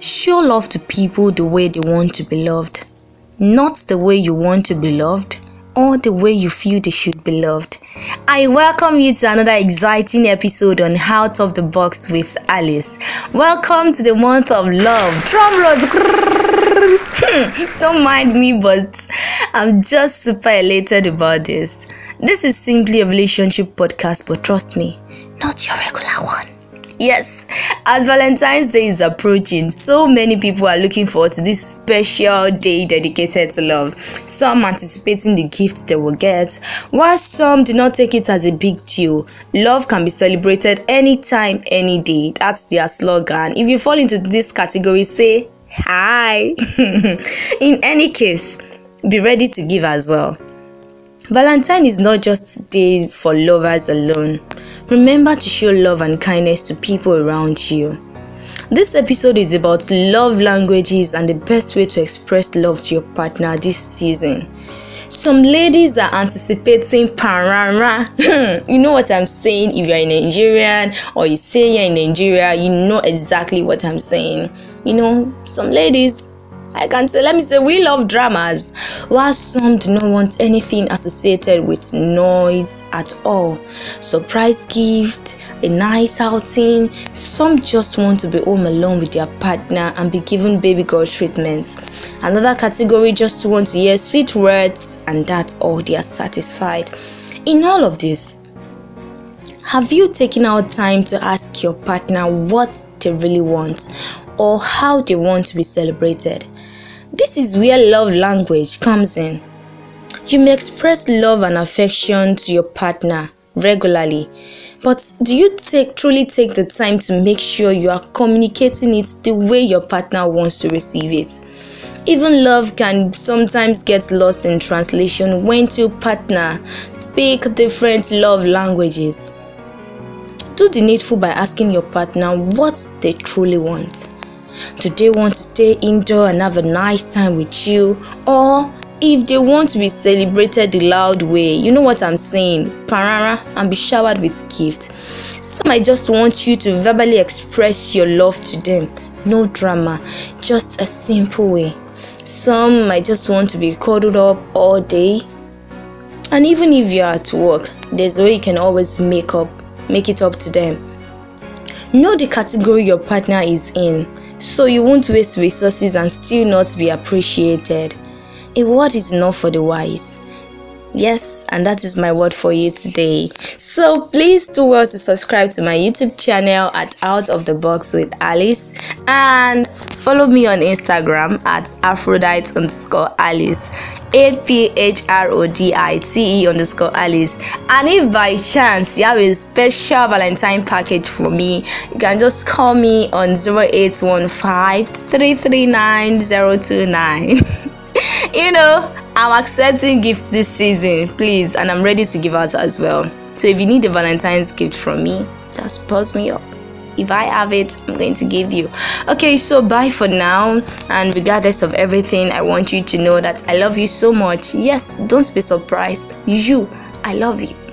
Show love to people the way they want to be loved, not the way you want to be loved or the way you feel they should be loved. I welcome you to another exciting episode on Out of the Box with Alice. Welcome to the month of love. Drum rolls. Don't mind me, but I'm just super elated about this. This is simply a relationship podcast, but trust me, not your regular one. Yes, as Valentine's Day is approaching, so many people are looking forward to this special day dedicated to love. Some anticipating the gifts they will get, while some do not take it as a big deal. Love can be celebrated anytime, any day. That's their slogan. If you fall into this category, say hi. In any case, be ready to give as well. Valentine is not just day for lovers alone. Remember to show love and kindness to people around you. This episode is about love languages and the best way to express love to your partner this season. Some ladies are anticipating parara. Hmm, you know what I'm saying? If you're a Nigerian or you stay here in Nigeria, you know exactly what I'm saying. You know, some ladies I can say, let me say, we love dramas, while some do not want anything associated with noise at all. Surprise gift, a nice outing. Some just want to be home alone with their partner and be given baby girl treatment. Another category just want to hear sweet words, and that's all they are satisfied. In all of this, have you taken out time to ask your partner what they really want or how they want to be celebrated? This is where love language comes in. You may express love and affection to your partner regularly, but do you take truly take the time to make sure you are communicating it the way your partner wants to receive it? Even love can sometimes get lost in translation when two partners speak different love languages. Do the needful by asking your partner what they truly want. Do they want to stay indoor and have a nice time with you? Or if they want to be celebrated the loud way, you know what I'm saying, parara, and be showered with gifts. Some might just want you to verbally express your love to them. No drama, just a simple way. Some might just want to be cuddled up all day. And even if you're at work, there's a way you can always make up, make it up to them. Know the category your partner is in so you won't waste resources and still not be appreciated. A word is enough for the wise. Yes, and that is my word for you today. So please do well to subscribe to my YouTube channel at Out of the Box with Alice and follow me on Instagram at Aphrodite underscore Alice. A P H R O D I T E underscore Alice. And if by chance you have a special Valentine package for me, you can just call me on 0815 339 029. you know, I'm accepting gifts this season, please, and I'm ready to give out as well. So if you need a Valentine's gift from me, just post me up. If I have it, I'm going to give you. Okay, so bye for now. And regardless of everything, I want you to know that I love you so much. Yes, don't be surprised. You, I love you.